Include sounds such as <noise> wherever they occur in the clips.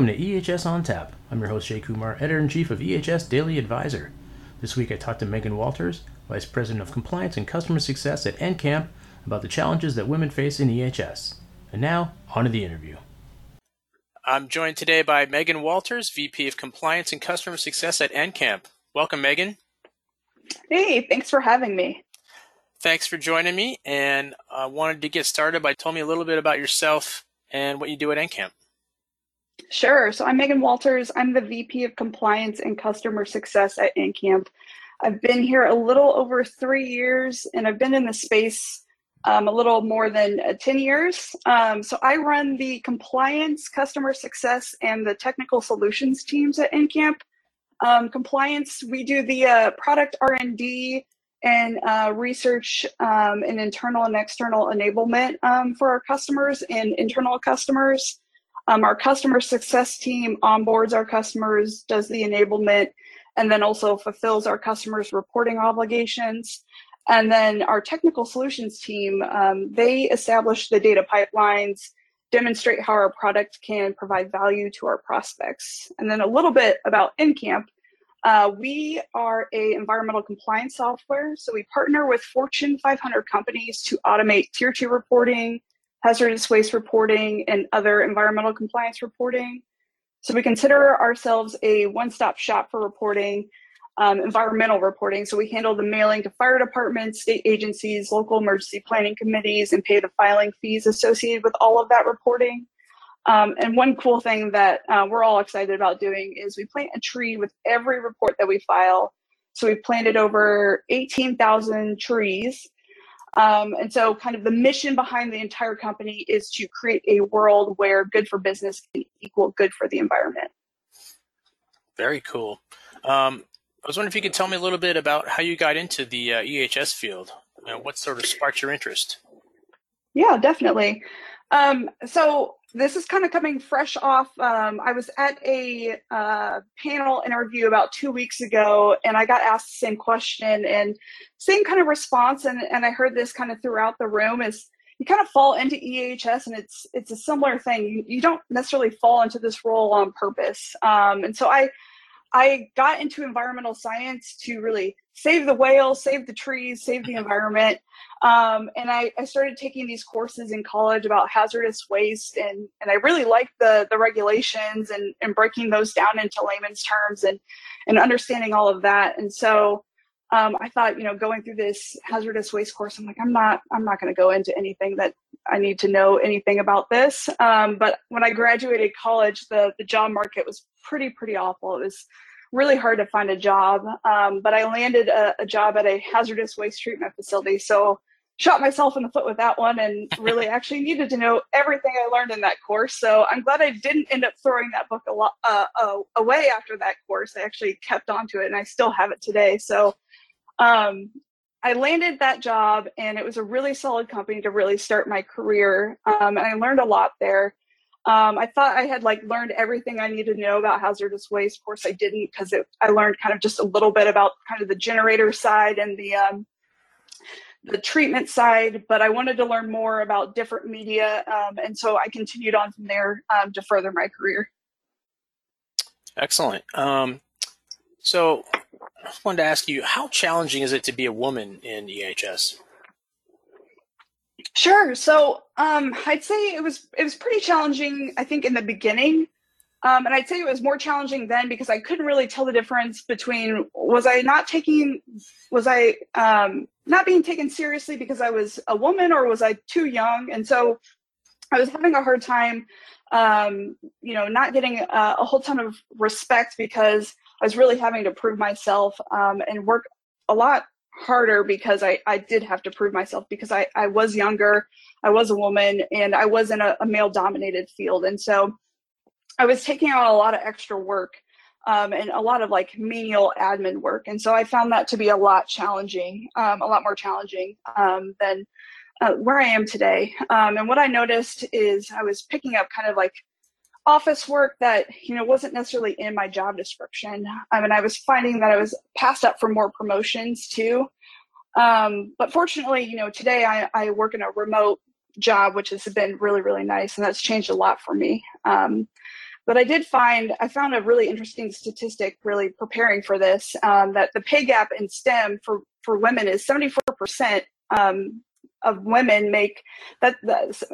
Welcome to EHS on Tap. I'm your host, Jay Kumar, editor in chief of EHS Daily Advisor. This week I talked to Megan Walters, Vice President of Compliance and Customer Success at Encamp, about the challenges that women face in EHS. And now, on to the interview. I'm joined today by Megan Walters, VP of Compliance and Customer Success at Encamp. Welcome, Megan. Hey, thanks for having me. Thanks for joining me. And I wanted to get started by telling me a little bit about yourself and what you do at Encamp. Sure. So I'm Megan Walters. I'm the VP of Compliance and Customer Success at Encamp. I've been here a little over three years, and I've been in the space um, a little more than uh, 10 years. Um, so I run the compliance, customer success, and the technical solutions teams at Encamp. Um, compliance, we do the uh, product R&D and uh, research um, and internal and external enablement um, for our customers and internal customers. Um, our customer success team onboards our customers, does the enablement, and then also fulfills our customers' reporting obligations. And then our technical solutions team, um, they establish the data pipelines, demonstrate how our product can provide value to our prospects. And then a little bit about Encamp. Uh, we are a environmental compliance software, so we partner with Fortune 500 companies to automate tier two reporting, hazardous waste reporting, and other environmental compliance reporting. So we consider ourselves a one-stop shop for reporting, um, environmental reporting. So we handle the mailing to fire departments, state agencies, local emergency planning committees, and pay the filing fees associated with all of that reporting. Um, and one cool thing that uh, we're all excited about doing is we plant a tree with every report that we file. So we've planted over 18,000 trees um, and so, kind of the mission behind the entire company is to create a world where good for business can equal good for the environment. Very cool. Um, I was wondering if you could tell me a little bit about how you got into the uh, EHS field. You know, what sort of sparked your interest? Yeah, definitely. Um, so this is kind of coming fresh off. Um, I was at a uh, panel interview about two weeks ago, and I got asked the same question and same kind of response. And, and I heard this kind of throughout the room is you kind of fall into EHS, and it's it's a similar thing. You, you don't necessarily fall into this role on purpose. Um, and so I I got into environmental science to really save the whales, save the trees, save the environment. Um, and I, I, started taking these courses in college about hazardous waste, and, and I really liked the, the regulations and, and breaking those down into layman's terms and, and understanding all of that. And so um, I thought, you know, going through this hazardous waste course, I'm like, I'm not, I'm not going to go into anything that I need to know anything about this. Um, but when I graduated college, the the job market was pretty, pretty awful. It was really hard to find a job. Um, but I landed a, a, job at a hazardous waste treatment facility. So shot myself in the foot with that one and really <laughs> actually needed to know everything I learned in that course. So I'm glad I didn't end up throwing that book a lot, uh, uh, away after that course. I actually kept onto it and I still have it today. So um, I landed that job and it was a really solid company to really start my career. Um, and I learned a lot there. Um, I thought I had like learned everything I needed to know about hazardous waste. Of course, I didn't because I learned kind of just a little bit about kind of the generator side and the um, the treatment side. But I wanted to learn more about different media, um, and so I continued on from there um, to further my career. Excellent. Um, so, I wanted to ask you, how challenging is it to be a woman in EHS? Sure. So um, I'd say it was it was pretty challenging. I think in the beginning, um, and I'd say it was more challenging then because I couldn't really tell the difference between was I not taking was I um, not being taken seriously because I was a woman or was I too young? And so I was having a hard time, um, you know, not getting a, a, whole ton of respect because I was really having to prove myself um, and work a lot harder because I, I did have to prove myself because I, I was younger, I was a woman, and I was in a, a male dominated field. And so I was taking on a lot of extra work um, and a lot of like menial admin work. And so I found that to be a lot challenging, um, a lot more challenging um, than uh, where I am today. Um, and what I noticed is I was picking up kind of like office work that you know wasn't necessarily in my job description I mean, I was finding that I was passed up for more promotions too. Um, but fortunately, you know, today I, I work in a remote job, which has been really, really nice, and that's changed a lot for me. Um, but I did find I found a really interesting statistic really preparing for this um, that the pay gap in STEM for for women is 74 percent um, of women make that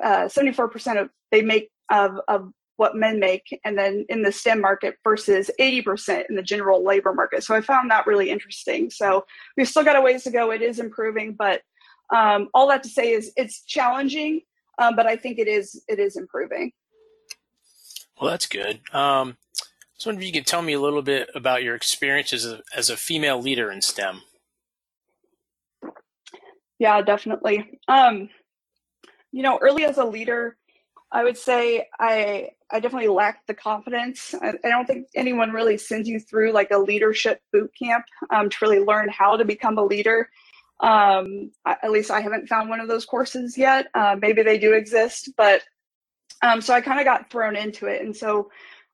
uh, 74 percent of they make of of what men make and then in the STEM market versus 80% in the general labor market. So I found that really interesting. So we've still got a ways to go. It is improving, but um, all that to say is it's challenging, um, but I think it is it is improving. Well, that's good. Um, so, if you could tell me a little bit about your experience as a, as a female leader in STEM. Yeah, definitely. Um, you know, early as a leader, I would say I I definitely lacked the confidence. I, I, don't think anyone really sends you through like a leadership boot camp um, to really learn how to become a leader. Um, at least I haven't found one of those courses yet. Uh, maybe they do exist, but um, so I kind of got thrown into it. And so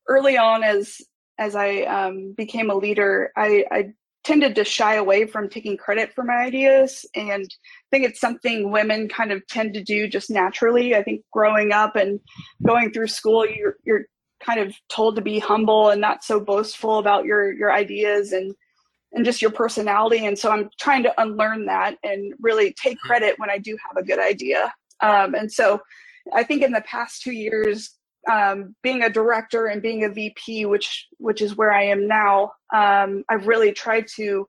early on, as as I um, became a leader, I, I tended to shy away from taking credit for my ideas and i think it's something women kind of tend to do just naturally i think growing up and going through school you're, you're kind of told to be humble and not so boastful about your your ideas and and just your personality and so i'm trying to unlearn that and really take hmm. credit when i do have a good idea um, and so i think in the past two years um, being a director and being a VP, which which is where I am now, um, I've really tried to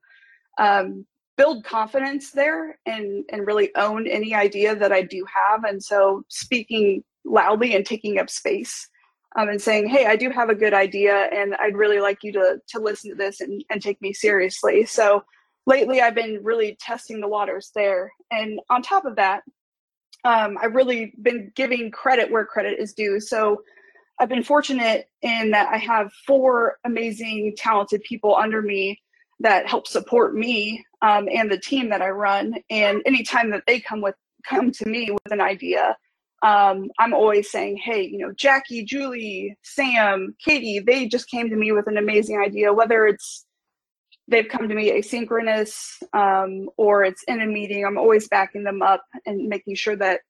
um, build confidence there and and really own any idea that I do have. And so speaking loudly and taking up space um, and saying, "Hey, I do have a good idea, and I'd really like you to to listen to this and and take me seriously." So lately, I've been really testing the waters there. And on top of that, um, I've really been giving credit where credit is due. So I've been fortunate in that I have four amazing, talented people under me that help support me um, and the team that I run. And anytime that they come with come to me with an idea, um, I'm always saying, "Hey, you know, Jackie, Julie, Sam, Katie, they just came to me with an amazing idea. Whether it's they've come to me asynchronous um, or it's in a meeting i'm always backing them up and making sure that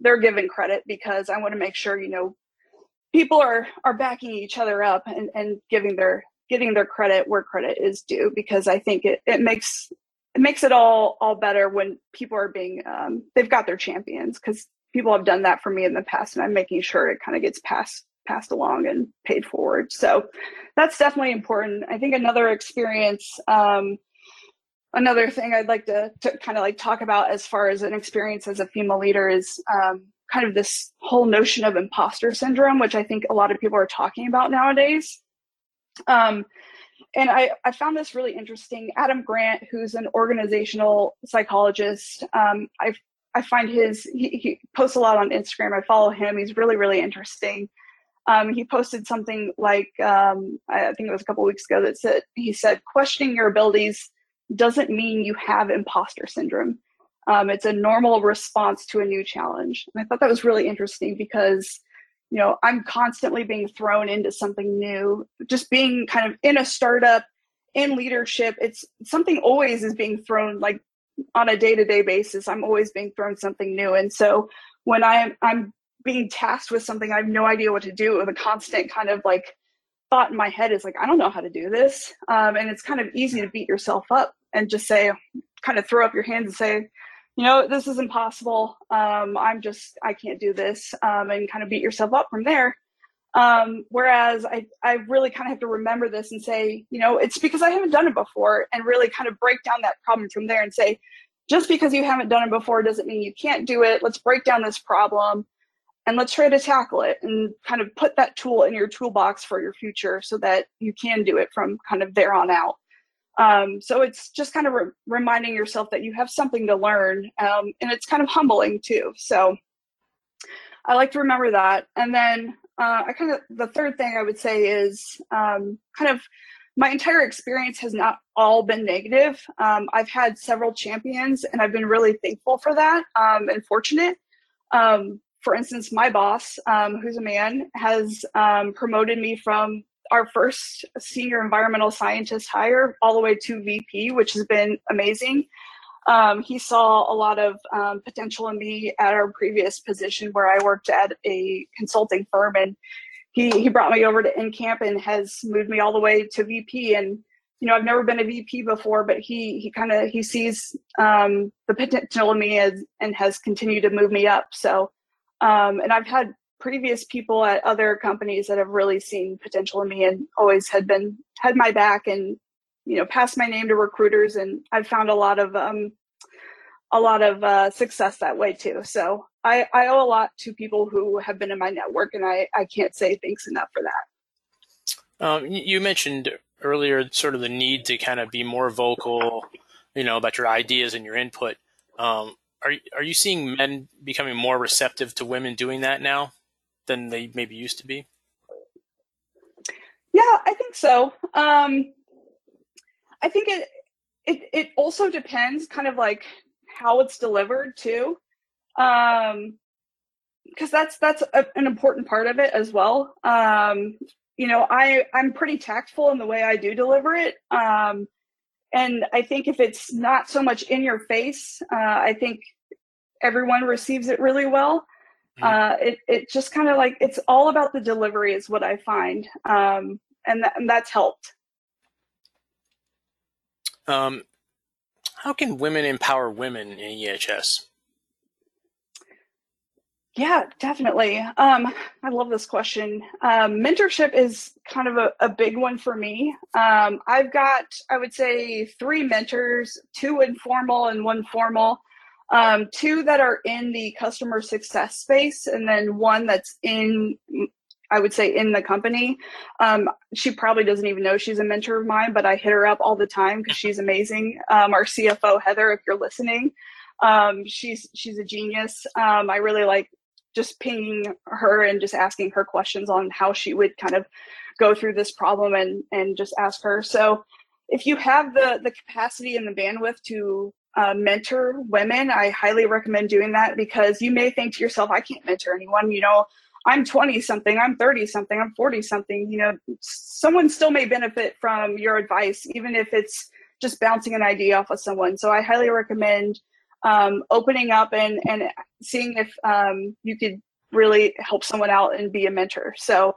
they're given credit because i want to make sure you know people are are backing each other up and, and giving their getting their credit where credit is due because i think it, it makes it makes it all all better when people are being um, they've got their champions because people have done that for me in the past and i'm making sure it kind of gets passed passed along and paid forward. So that's definitely important. I think another experience, um, another thing I'd like to, to kind of like talk about as far as an experience as a female leader is um, kind of this whole notion of imposter syndrome, which I think a lot of people are talking about nowadays. Um, and I, I found this really interesting. Adam Grant, who's an organizational psychologist, um, I I find his he, he, posts a lot on Instagram. I follow him. He's really really interesting um, he posted something like um, I think it was a couple weeks ago that said he said questioning your abilities doesn't mean you have imposter syndrome. Um, it's a normal response to a new challenge. And I thought that was really interesting because you know I'm constantly being thrown into something new. Just being kind of in a startup in leadership, it's something always is being thrown like on a day-to-day basis. I'm always being thrown something new, and so when I'm I'm being tasked with something I have no idea what to do. The constant kind of like thought in my head is like, I don't know how to do this. Um, and it's kind of easy to beat yourself up and just say, kind of throw up your hands and say, you know, this is impossible. Um, I'm just, I can't do this. Um, and kind of beat yourself up from there. Um, whereas I, I really kind of have to remember this and say, you know, it's because I haven't done it before and really kind of break down that problem from there and say, just because you haven't done it before doesn't mean you can't do it. Let's break down this problem and let's try to tackle it and kind of put that tool in your toolbox for your future so that you can do it from kind of there on out. Um, so it's just kind of re- reminding yourself that you have something to learn, um, and it's kind of humbling too. So I like to remember that. And then uh, I kind of the third thing I would say is um, kind of my entire experience has not all been negative. Um, I've had several champions, and I've been really thankful for that um, and fortunate. Um, for instance, my boss, um, who's a man, has um, promoted me from our first senior environmental scientist hire all the way to VP, which has been amazing. Um, he saw a lot of um, potential in me at our previous position where I worked at a consulting firm, and he he brought me over to Encamp and has moved me all the way to VP. And you know, I've never been a VP before, but he he kind of he sees um, the potential in me as, and has continued to move me up. So, um, and I've had previous people at other companies that have really seen potential in me and always had been had my back and you know passed my name to recruiters and I've found a lot of um, a lot of uh, success that way too. So I, I owe a lot to people who have been in my network, and I, I can't say thanks enough for that. Um, you mentioned earlier sort of the need to kind of be more vocal, you know, about your ideas and your input. Um, are are you seeing men becoming more receptive to women doing that now than they maybe used to be? Yeah, I think so. Um, I think it it it also depends, kind of like how it's delivered too um because that's that's a, an important part of it as well um you know i i'm pretty tactful in the way i do deliver it um and i think if it's not so much in your face uh i think everyone receives it really well mm-hmm. uh it it just kind of like it's all about the delivery is what i find um and, th- and that's helped um how can women empower women in EHS? Yeah, definitely. Um, I love this question. Um, mentorship is kind of a, a big one for me. Um, I've got, I would say, three mentors, two informal and one formal, um, two that are in the customer success space, and then one that's in I would say in the company. Um, she probably doesn't even know she's a mentor of mine, but I hit her up all the time because she's amazing. Um, our CFO Heather, if you're listening, um, she's she's a genius. Um, I really like just pinging her and just asking her questions on how she would kind of go through this problem and and just ask her. So if you have the the capacity and the bandwidth to uh, mentor women, I highly recommend doing that because you may think to yourself, I can't mentor anyone. You know, I'm 20 something, I'm 30 something, I'm 40 something, you know, someone still may benefit from your advice, even if it's just bouncing an idea off of someone. So I highly recommend um, opening up and, and seeing if um, you could really help someone out and be a mentor. So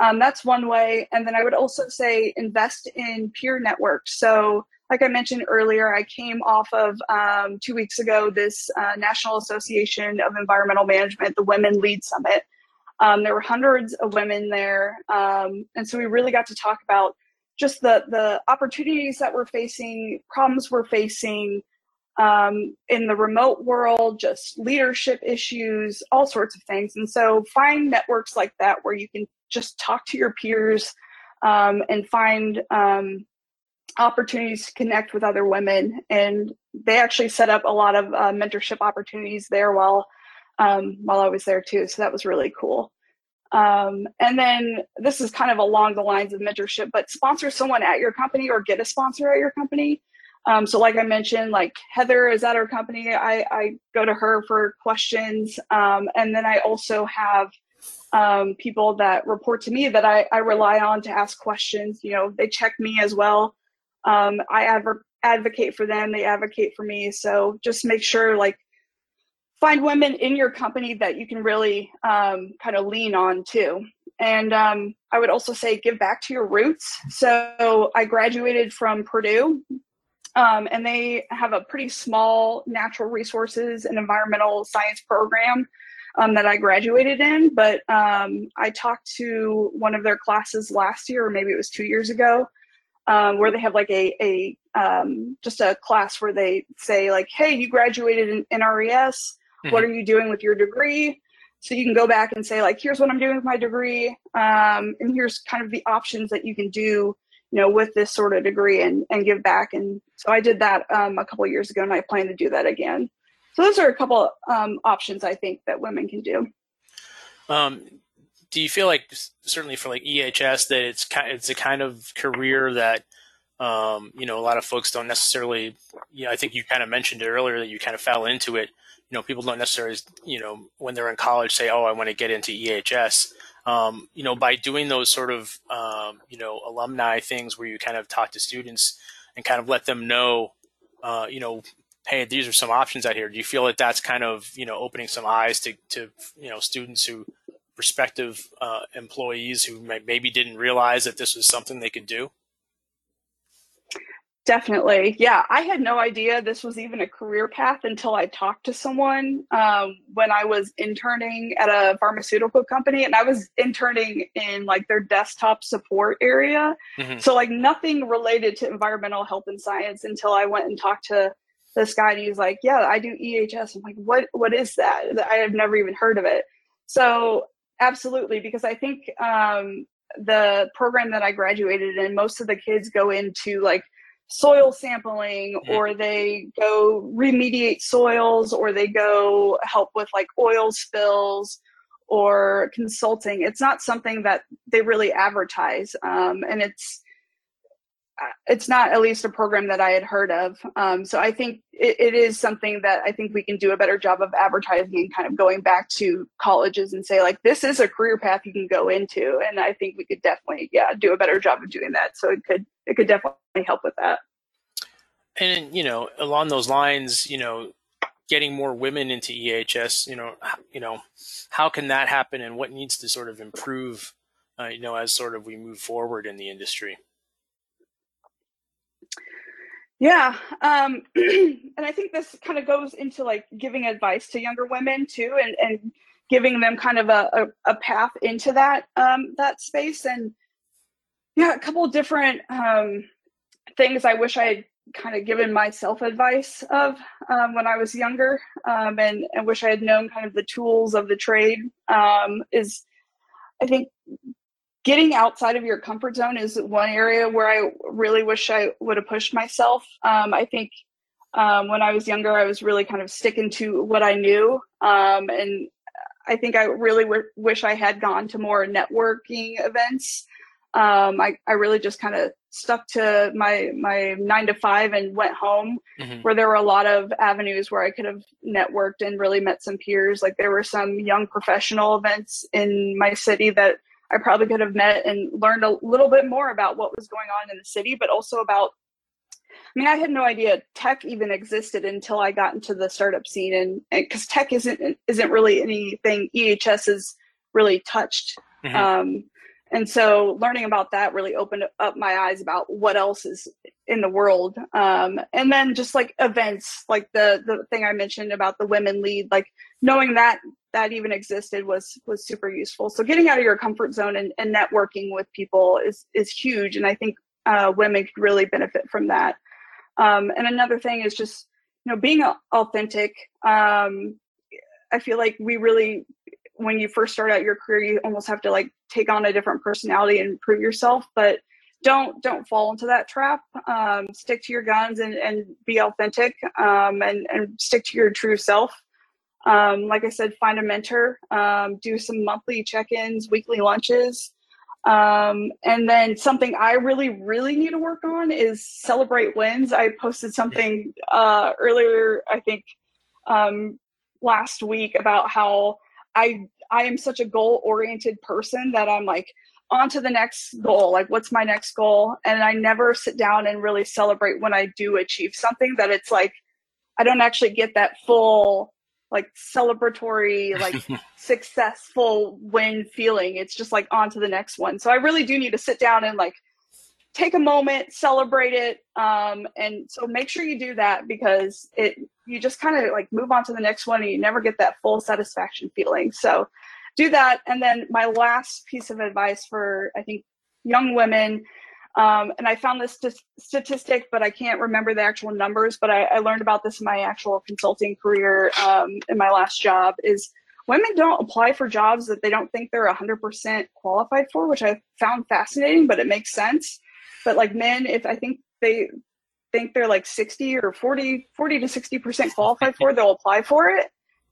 um, that's one way. And then I would also say invest in peer networks. So like I mentioned earlier, I came off of um, two weeks ago this uh, National Association of Environmental Management, the Women Lead Summit. Um, there were hundreds of women there, um, and so we really got to talk about just the the opportunities that we're facing, problems we're facing um, in the remote world, just leadership issues, all sorts of things. And so find networks like that where you can just talk to your peers um, and find um, opportunities to connect with other women. And they actually set up a lot of uh, mentorship opportunities there while um, while I was there too. So that was really cool. Um, and then this is kind of along the lines of mentorship, but sponsor someone at your company or get a sponsor at your company. Um, so like I mentioned, like Heather is at our company. I, I go to her for questions. Um, and then I also have um, people that report to me that I, I rely on to ask questions. You know, they check me as well. Um, I adver- advocate for them. They advocate for me. So just make sure like find women in your company that you can really um, kind of lean on too. And um, I would also say give back to your roots. So I graduated from Purdue, um, and they have a pretty small natural resources and environmental science program um, that I graduated in. But um, I talked to one of their classes last year, or maybe it was two years ago, um, where they have like a, a um, just a class where they say like, "Hey, you graduated in NRES Mm-hmm. What are you doing with your degree? So you can go back and say like, here's what I'm doing with my degree, um, and here's kind of the options that you can do, you know, with this sort of degree and and give back. And so I did that um, a couple years ago, and I plan to do that again. So those are a couple um, options I think that women can do. Um, do you feel like certainly for like EHS that it's kind it's a kind of career that um, you know a lot of folks don't necessarily you know I think you kind of mentioned it earlier that you kind of fell into it you know, people don't necessarily, you know, when they're in college say, oh, I want to get into EHS. Um, you know, by doing those sort of, um, you know, alumni things where you kind of talk to students and kind of let them know, uh, you know, hey, these are some options out here. Do you feel that that's kind of, you know, opening some eyes to, to you know, students who prospective uh, employees who maybe didn't realize that this was something they could do? Definitely. Yeah. I had no idea this was even a career path until I talked to someone um, when I was interning at a pharmaceutical company and I was interning in like their desktop support area. Mm-hmm. So, like, nothing related to environmental health and science until I went and talked to this guy and he's like, Yeah, I do EHS. I'm like, What, what is that? I have never even heard of it. So, absolutely, because I think um, the program that I graduated in, most of the kids go into like soil sampling mm-hmm. or they go remediate soils or they go help with like oil spills or consulting it's not something that they really advertise um, and it's uh, it's not at least a program that I had heard of. Um, so I think it, it is something that I think we can do a better job of advertising and kind of going back to colleges and say like this is a career path you can go into. And I think we could definitely yeah do a better job of doing that. So it could it could definitely help with that. And you know along those lines, you know getting more women into EHS, you know, you know, how can that happen, and what needs to sort of improve, uh, you know, as sort of we move forward in the industry. Yeah. Um, <clears throat> and I think this kind of goes into like giving advice to younger women too, and, and giving them kind of a, a, a path into that, um, that space. And yeah, a couple different, um, things I wish I had kind of given myself advice of, um, when I was younger, um, and, and wish I had known kind of the tools of the trade, um, is I think getting outside of your comfort zone is one area where I really wish I would have pushed myself. Um, I think um, when I was younger, I was really kind of sticking to what I knew. And I think I really w- wish I had gone to more networking events. Um, I, I really just kind of stuck to my my nine to five and went home mm-hmm. where there were a lot of avenues where I could have networked and really met some peers. Like there were some young professional events in my city that I probably could have met and learned a little bit more about what was going on in the city, but also about. I mean, I had no idea tech even existed until I got into the startup scene, and because tech isn't isn't really anything EHS has really touched. Mm-hmm. Um, and so learning about that really opened up my eyes about what else is in the world. Um, and then just like events like the the thing i mentioned about the women lead like knowing that that even existed was was super useful. So getting out of your comfort zone and, and networking with people is is huge and i think uh, women could really benefit from that. Um, and another thing is just you know being authentic. Um, i feel like we really when you first start out your career you almost have to like take on a different personality and prove yourself but don't don't fall into that trap. Um, stick to your guns and, and be authentic um, and, and stick to your true self. Um, like i said find a mentor um, do some monthly check-ins weekly lunches. Um, and then something i really really need to work on is celebrate wins. I posted something uh, earlier i think um, last week about how I I am such a goal oriented person that I'm like on to the next goal. Like what's my next goal? And I never sit down and really celebrate when I do achieve something that it's like I don't actually get that full like celebratory like <laughs> successful win feeling. It's just like on to the next one. So I really do need to sit down and like take a moment, celebrate it. Um, and so make sure you do that because it you just kind of like move on to the next one and you never get that full satisfaction feeling. So do that. And then my last piece of advice for I think young women, um, and I found this st- statistic, but I can't remember the actual numbers. But I, I learned about this in my actual consulting career um, in my last job. Is women don't apply for jobs that they don't think they're 100% qualified for, which I found fascinating, but it makes sense. But like men, if I think they think they're like 60 or 40, 40 to 60% <laughs> qualified for, they'll apply for it.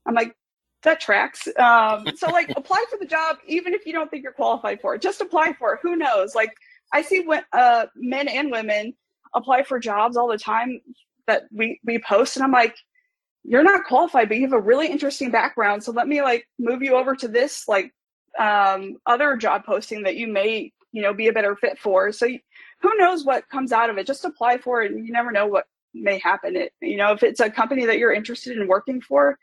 I'm like, that tracks. Um, <laughs> so like apply for the job, even if you don't think you're qualified for it, just apply for it. Who knows? Like I see when, uh, men and women apply for jobs all the time that we, we post and I'm like, you're not qualified, but you have a really interesting background. So let me like move you over to this like um, other job posting that you may, you know, be a better fit for. So who knows what comes out of it? Just apply for it, and you never know what may happen. It you know if it's a company that you're interested in working for,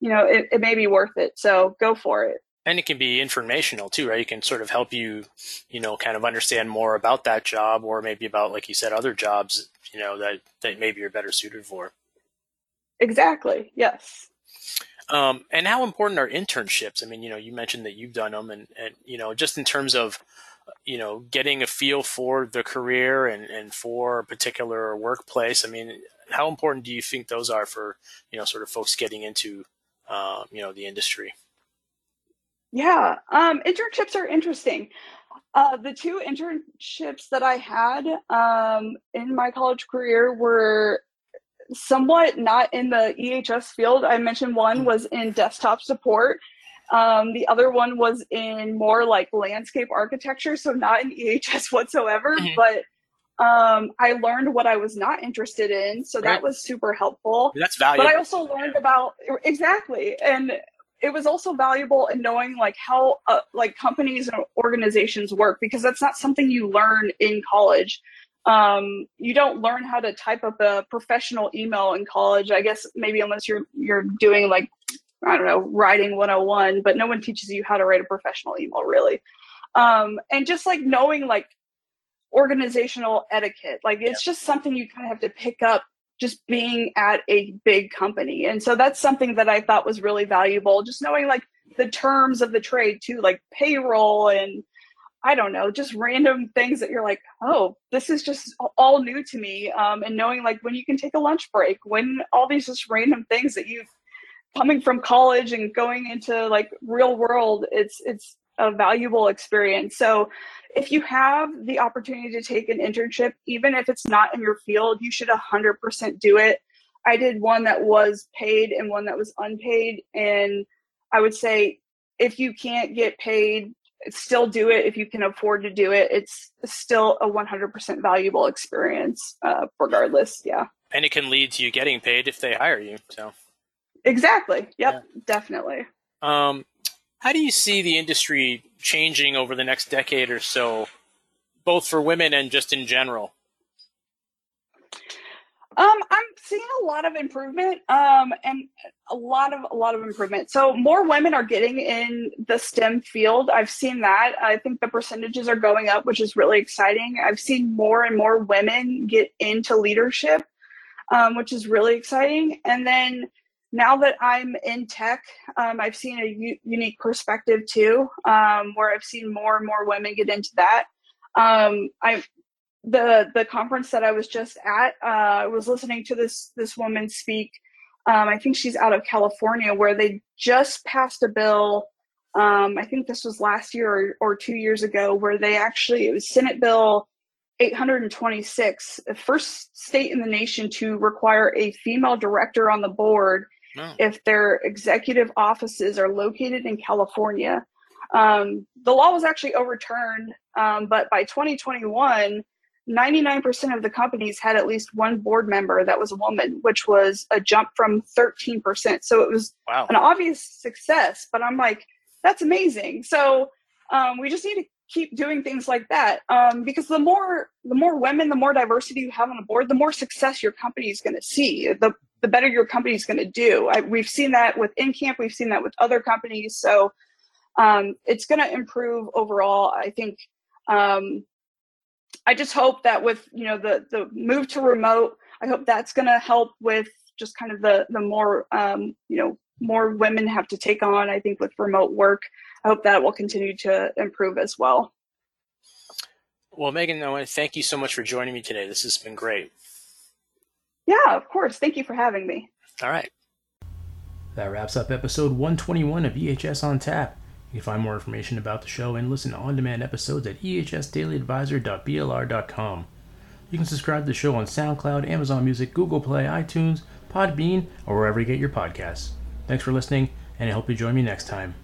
you know it, it may be worth it. So go for it. and it can be informational too, right? It can sort of help you, you know, kind of understand more about that job, or maybe about, like you said, other jobs, you know, that that maybe you're better suited for. Exactly. Yes. Um, and how important are internships? I mean, you know, you mentioned that you've done them, and and you know, just in terms of you know, getting a feel for the career and, and for a particular workplace. I mean, how important do you think those are for, you know, sort of folks getting into, um, you know, the industry? Yeah, um, internships are interesting. Uh, the two internships that I had um, in my college career were somewhat not in the EHS field. I mentioned one mm. was in desktop support. Um, the other one was in more like landscape architecture, so not in EHS <laughs> whatsoever. Mm-hmm. But um, I learned what I was not interested in, so right. that was super helpful. That's valuable. But I also learned about exactly, and it was also valuable in knowing like how uh, like companies and organizations work because that's not something you learn in college um, you don't learn how to type up a professional email in college i guess maybe unless you're you're doing like i don't know writing 101 but no one teaches you how to write a professional email really um, and just like knowing like organizational etiquette like it's yeah. just something you kind of have to pick up just being at a big company. And so that's something that I thought was really valuable, just knowing like the terms of the trade too, like payroll and I don't know, just random things that you're like, oh, this is just all new to me. Um, and knowing like when you can take a lunch break, when all these just random things that you've coming from college and going into like real world, it's it's a valuable experience. So if you have the opportunity to take an internship, even if it's not in your field, you should 100% do it. I did one that was paid and one that was unpaid. And I would say if you can't get paid, still do it if you can afford to do it. It's still a 100% valuable experience, uh, regardless. Yeah. And it can lead to you getting paid if they hire you. So, exactly. Yep. Yeah. Definitely. Um, how do you see the industry changing over the next decade or so, both for women and just in general? Um, I'm seeing a lot of improvement, um, and a lot of a lot of improvement. So more women are getting in the STEM field. I've seen that. I think the percentages are going up, which is really exciting. I've seen more and more women get into leadership, um, which is really exciting. And then now that I'm in tech, um, I've seen a u- unique perspective too, um, where I've seen more and more women get into that. Um, I the the conference that I was just at, uh, I was listening to this this woman speak. Um, I think she's out of California, where they just passed a bill. Um, I think this was last year or, or two years ago, where they actually it was Senate Bill 826, the first state in the nation to require a female director on the board no. if their executive offices are located in California. Um, the law was actually overturned, um, but by 2021, 99% of the companies had at least one board member that was a woman, which was a jump from 13%. So it was wow. an obvious success, but I'm like, that's amazing. So um, we just need to keep doing things like that um, because the more the more women the more diversity you have on the board the more success your company is going to see the the better your company is going to do I, we've seen that with Encamp we've seen that with other companies so um, it's going to improve overall i think um, i just hope that with you know the the move to remote i hope that's going to help with just kind of the the more um, you know more women have to take on i think with remote work I hope that will continue to improve as well. Well, Megan, I want to thank you so much for joining me today. This has been great. Yeah, of course. Thank you for having me. All right. That wraps up episode 121 of EHS on Tap. You can find more information about the show and listen to on demand episodes at ehsdailyadvisor.blr.com. You can subscribe to the show on SoundCloud, Amazon Music, Google Play, iTunes, Podbean, or wherever you get your podcasts. Thanks for listening, and I hope you join me next time.